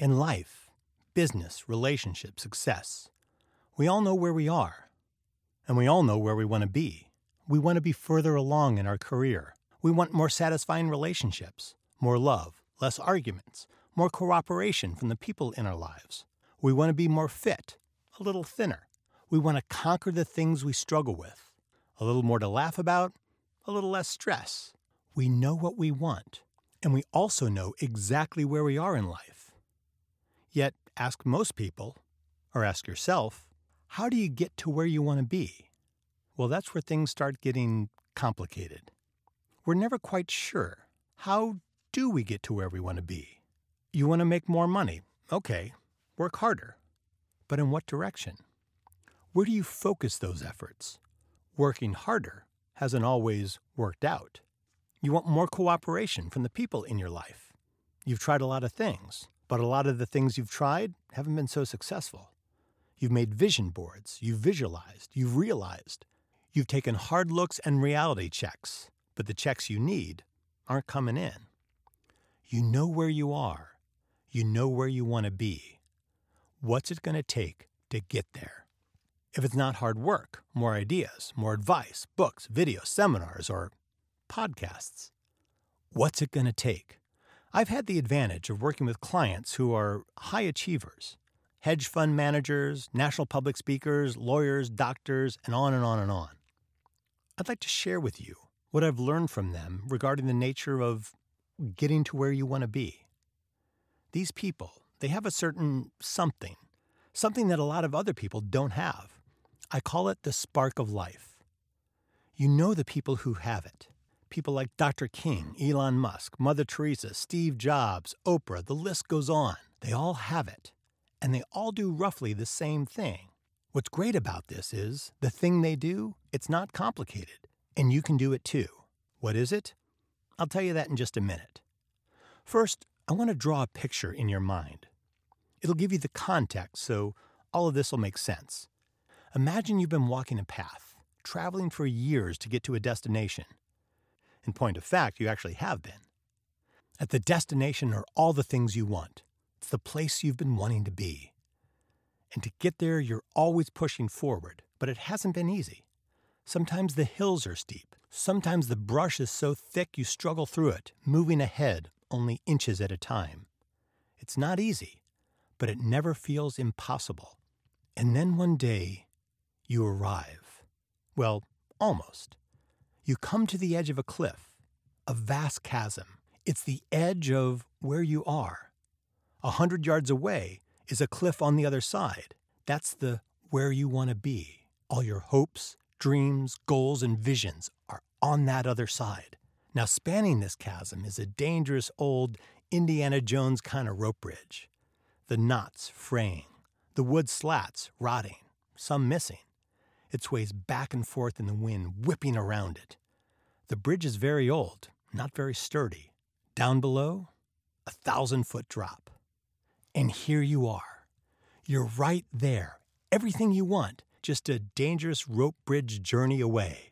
In life, business, relationship, success, we all know where we are, and we all know where we want to be. We want to be further along in our career. We want more satisfying relationships, more love, less arguments, more cooperation from the people in our lives. We want to be more fit, a little thinner. We want to conquer the things we struggle with, a little more to laugh about, a little less stress. We know what we want, and we also know exactly where we are in life. Yet, ask most people, or ask yourself, how do you get to where you want to be? Well, that's where things start getting complicated. We're never quite sure. How do we get to where we want to be? You want to make more money. Okay, work harder. But in what direction? Where do you focus those efforts? Working harder hasn't always worked out. You want more cooperation from the people in your life. You've tried a lot of things, but a lot of the things you've tried haven't been so successful. You've made vision boards, you've visualized, you've realized. You've taken hard looks and reality checks, but the checks you need aren't coming in. You know where you are, you know where you want to be. What's it going to take to get there? If it's not hard work, more ideas, more advice, books, videos, seminars, or podcasts, what's it going to take? I've had the advantage of working with clients who are high achievers hedge fund managers, national public speakers, lawyers, doctors, and on and on and on. I'd like to share with you what I've learned from them regarding the nature of getting to where you want to be. These people, they have a certain something, something that a lot of other people don't have. I call it the spark of life. You know the people who have it. People like Dr. King, Elon Musk, Mother Teresa, Steve Jobs, Oprah, the list goes on. They all have it and they all do roughly the same thing. What's great about this is the thing they do, it's not complicated, and you can do it too. What is it? I'll tell you that in just a minute. First, I want to draw a picture in your mind. It'll give you the context so all of this will make sense. Imagine you've been walking a path, traveling for years to get to a destination. In point of fact, you actually have been. At the destination are all the things you want it's the place you've been wanting to be. And to get there, you're always pushing forward, but it hasn't been easy. Sometimes the hills are steep. Sometimes the brush is so thick you struggle through it, moving ahead only inches at a time. It's not easy, but it never feels impossible. And then one day, you arrive. Well, almost. You come to the edge of a cliff, a vast chasm. It's the edge of where you are. A hundred yards away is a cliff on the other side. That's the where you want to be. All your hopes, dreams, goals, and visions are on that other side. Now, spanning this chasm is a dangerous old Indiana Jones kind of rope bridge. The knots fraying, the wood slats rotting, some missing. It sways back and forth in the wind, whipping around it. The bridge is very old, not very sturdy. Down below, a thousand foot drop. And here you are. You're right there. Everything you want, just a dangerous rope bridge journey away.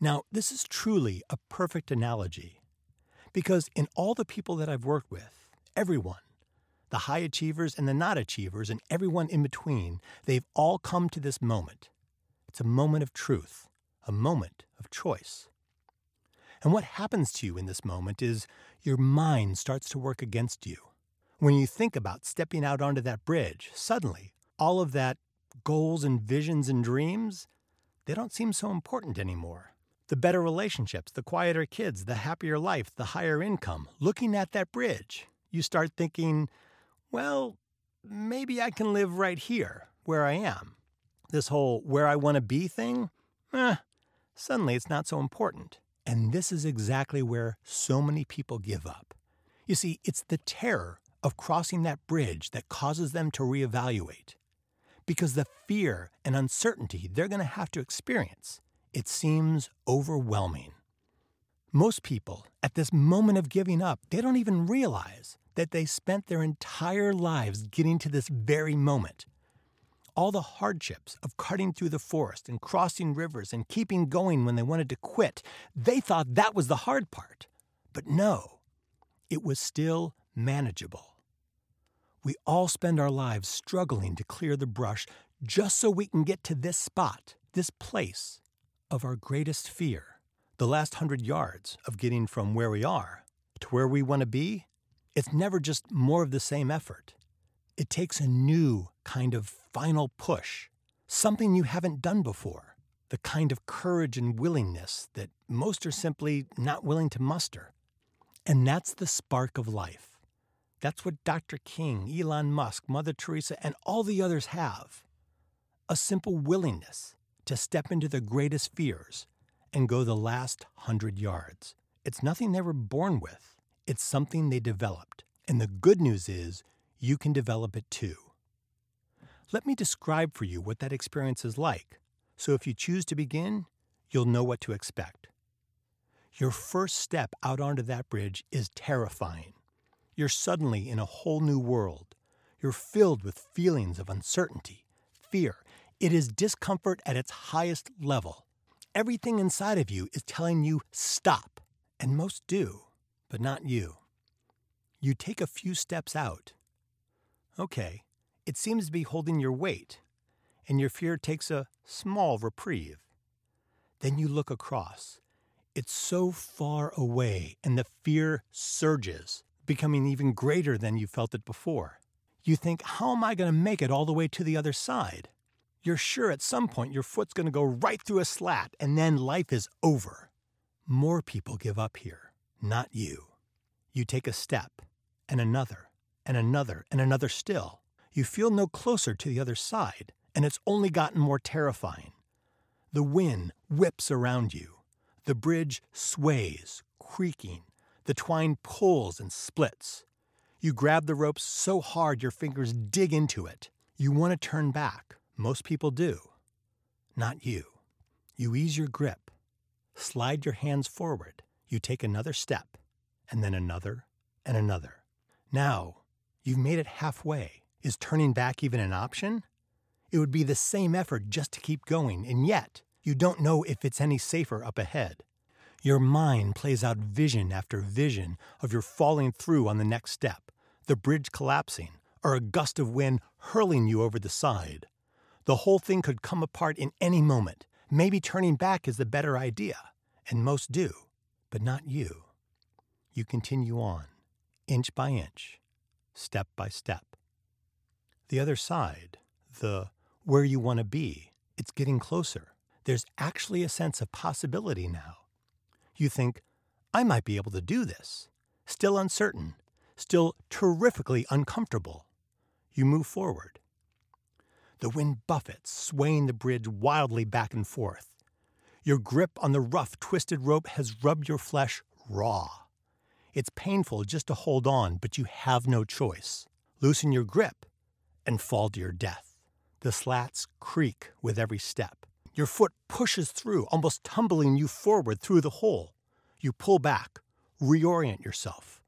Now, this is truly a perfect analogy because in all the people that I've worked with, everyone, the high achievers and the not achievers, and everyone in between, they've all come to this moment. It's a moment of truth, a moment of choice. And what happens to you in this moment is your mind starts to work against you. When you think about stepping out onto that bridge, suddenly all of that goals and visions and dreams, they don't seem so important anymore. The better relationships, the quieter kids, the happier life, the higher income, looking at that bridge, you start thinking, well, maybe I can live right here where I am. This whole where I want to be thing, eh, suddenly it's not so important. And this is exactly where so many people give up. You see, it's the terror of crossing that bridge that causes them to reevaluate. Because the fear and uncertainty they're going to have to experience, it seems overwhelming. Most people, at this moment of giving up, they don't even realize that they spent their entire lives getting to this very moment. All the hardships of cutting through the forest and crossing rivers and keeping going when they wanted to quit, they thought that was the hard part. But no, it was still manageable. We all spend our lives struggling to clear the brush just so we can get to this spot, this place of our greatest fear. The last hundred yards of getting from where we are to where we want to be, it's never just more of the same effort. It takes a new kind of final push, something you haven't done before, the kind of courage and willingness that most are simply not willing to muster. And that's the spark of life. That's what Dr. King, Elon Musk, Mother Teresa, and all the others have a simple willingness to step into their greatest fears and go the last hundred yards. It's nothing they were born with, it's something they developed. And the good news is you can develop it too. Let me describe for you what that experience is like, so if you choose to begin, you'll know what to expect. Your first step out onto that bridge is terrifying. You're suddenly in a whole new world. You're filled with feelings of uncertainty, fear. It is discomfort at its highest level. Everything inside of you is telling you stop, and most do, but not you. You take a few steps out. Okay, it seems to be holding your weight, and your fear takes a small reprieve. Then you look across. It's so far away, and the fear surges, becoming even greater than you felt it before. You think, how am I going to make it all the way to the other side? You're sure at some point your foot's going to go right through a slat and then life is over. More people give up here, not you. You take a step, and another, and another, and another still. You feel no closer to the other side, and it's only gotten more terrifying. The wind whips around you. The bridge sways, creaking. The twine pulls and splits. You grab the ropes so hard your fingers dig into it. You want to turn back, most people do. Not you. You ease your grip, slide your hands forward. You take another step, and then another, and another. Now, you've made it halfway. Is turning back even an option? It would be the same effort just to keep going, and yet, you don't know if it's any safer up ahead. Your mind plays out vision after vision of your falling through on the next step, the bridge collapsing, or a gust of wind hurling you over the side. The whole thing could come apart in any moment. Maybe turning back is the better idea, and most do, but not you. You continue on, inch by inch, step by step. The other side, the where you want to be, it's getting closer. There's actually a sense of possibility now. You think, I might be able to do this. Still uncertain, still terrifically uncomfortable. You move forward. The wind buffets, swaying the bridge wildly back and forth. Your grip on the rough, twisted rope has rubbed your flesh raw. It's painful just to hold on, but you have no choice. Loosen your grip and fall to your death. The slats creak with every step. Your foot pushes through, almost tumbling you forward through the hole. You pull back, reorient yourself.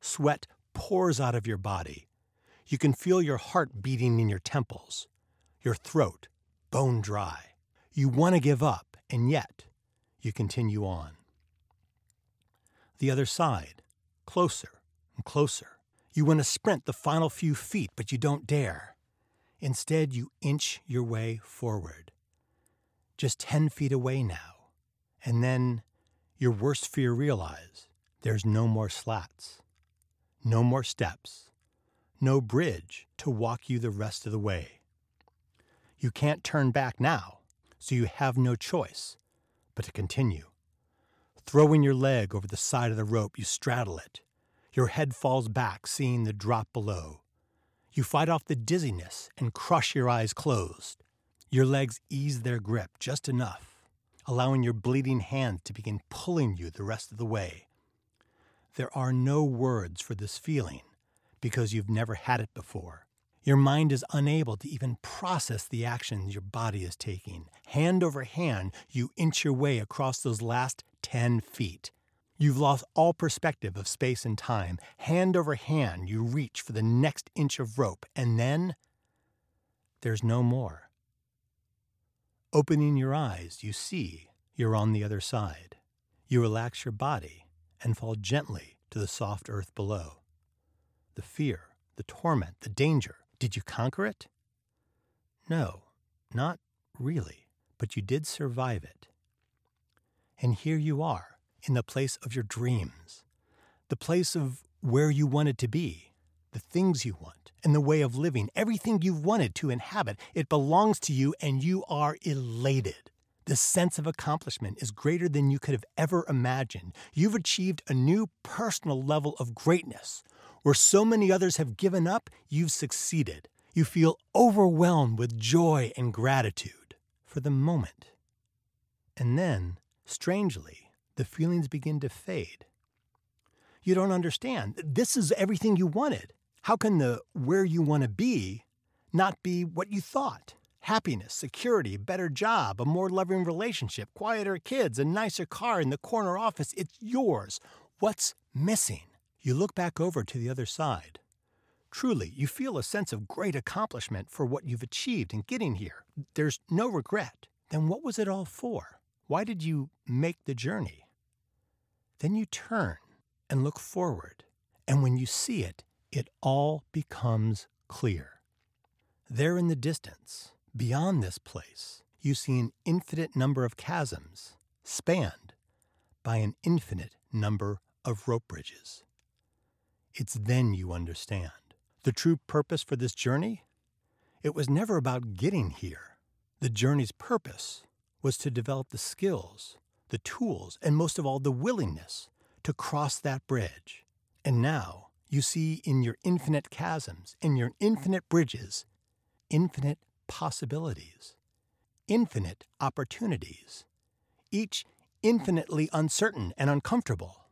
Sweat pours out of your body. You can feel your heart beating in your temples your throat bone dry. You want to give up, and yet you continue on. The other side, closer and closer. You want to sprint the final few feet, but you don't dare. Instead, you inch your way forward. Just 10 feet away now. And then your worst fear realize there's no more slats, no more steps, no bridge to walk you the rest of the way. You can't turn back now, so you have no choice but to continue. Throwing your leg over the side of the rope, you straddle it. Your head falls back, seeing the drop below. You fight off the dizziness and crush your eyes closed. Your legs ease their grip just enough, allowing your bleeding hands to begin pulling you the rest of the way. There are no words for this feeling because you've never had it before. Your mind is unable to even process the actions your body is taking. Hand over hand, you inch your way across those last 10 feet. You've lost all perspective of space and time. Hand over hand, you reach for the next inch of rope, and then there's no more. Opening your eyes, you see you're on the other side. You relax your body and fall gently to the soft earth below. The fear the torment, the danger. Did you conquer it? No, not really, but you did survive it. And here you are, in the place of your dreams, the place of where you wanted to be, the things you want, and the way of living, everything you've wanted to inhabit. It belongs to you, and you are elated. The sense of accomplishment is greater than you could have ever imagined. You've achieved a new personal level of greatness. Where so many others have given up, you've succeeded. You feel overwhelmed with joy and gratitude for the moment. And then, strangely, the feelings begin to fade. You don't understand. This is everything you wanted. How can the where you want to be not be what you thought? Happiness, security, better job, a more loving relationship, quieter kids, a nicer car in the corner office. It's yours. What's missing? You look back over to the other side. Truly, you feel a sense of great accomplishment for what you've achieved in getting here. There's no regret. Then what was it all for? Why did you make the journey? Then you turn and look forward, and when you see it, it all becomes clear. There in the distance, Beyond this place, you see an infinite number of chasms spanned by an infinite number of rope bridges. It's then you understand. The true purpose for this journey? It was never about getting here. The journey's purpose was to develop the skills, the tools, and most of all, the willingness to cross that bridge. And now you see in your infinite chasms, in your infinite bridges, infinite possibilities, infinite opportunities, each infinitely uncertain and uncomfortable.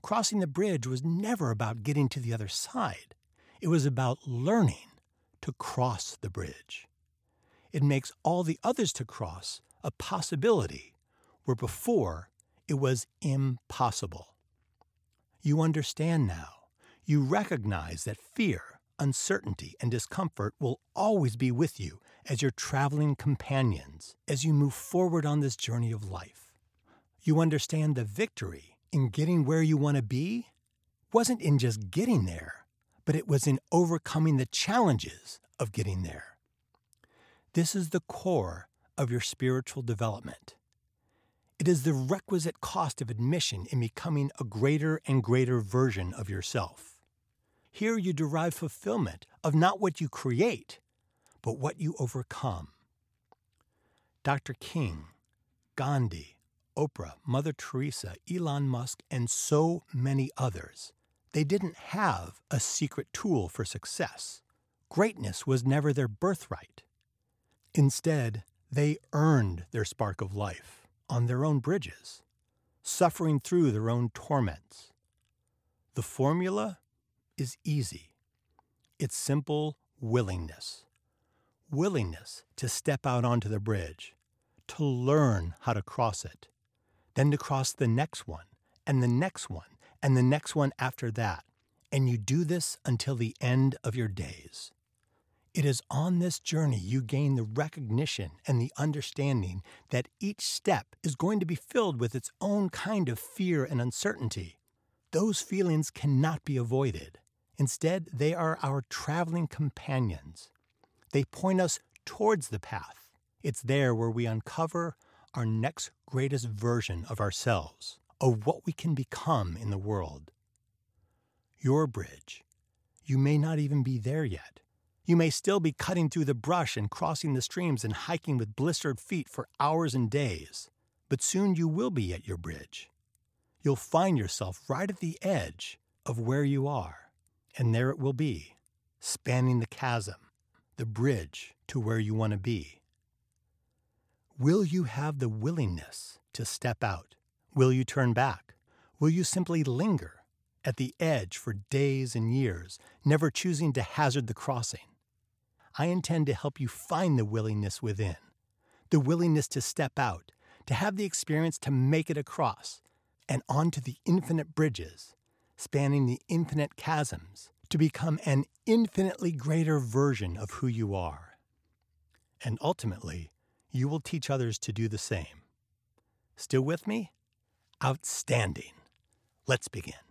Crossing the bridge was never about getting to the other side, it was about learning to cross the bridge. It makes all the others to cross a possibility where before it was impossible. You understand now. You recognize that fear uncertainty, and discomfort will always be with you as your traveling companions as you move forward on this journey of life. You understand the victory in getting where you want to be wasn't in just getting there, but it was in overcoming the challenges of getting there. This is the core of your spiritual development. It is the requisite cost of admission in becoming a greater and greater version of yourself. Here you derive fulfillment of not what you create, but what you overcome. Dr. King, Gandhi, Oprah, Mother Teresa, Elon Musk, and so many others. They didn't have a secret tool for success. Greatness was never their birthright. Instead, they earned their spark of life on their own bridges, suffering through their own torments. The formula is easy. It's simple willingness. Willingness to step out onto the bridge, to learn how to cross it, then to cross the next one, and the next one, and the next one after that. And you do this until the end of your days. It is on this journey you gain the recognition and the understanding that each step is going to be filled with its own kind of fear and uncertainty. Those feelings cannot be avoided. Instead, they are our traveling companions. They point us towards the path. It's there where we uncover our next greatest version of ourselves, of what we can become in the world. Your bridge. You may not even be there yet. You may still be cutting through the brush and crossing the streams and hiking with blistered feet for hours and days, but soon you will be at your bridge. You'll find yourself right at the edge of where you are and there it will be, spanning the chasm, the bridge to where you want to be. Will you have the willingness to step out? Will you turn back? Will you simply linger at the edge for days and years, never choosing to hazard the crossing? I intend to help you find the willingness within, the willingness to step out, to have the experience to make it across, and onto the infinite bridges spanning the infinite chasms to become an infinitely greater version of who you are. And ultimately, you will teach others to do the same. Still with me? Outstanding. Let's begin.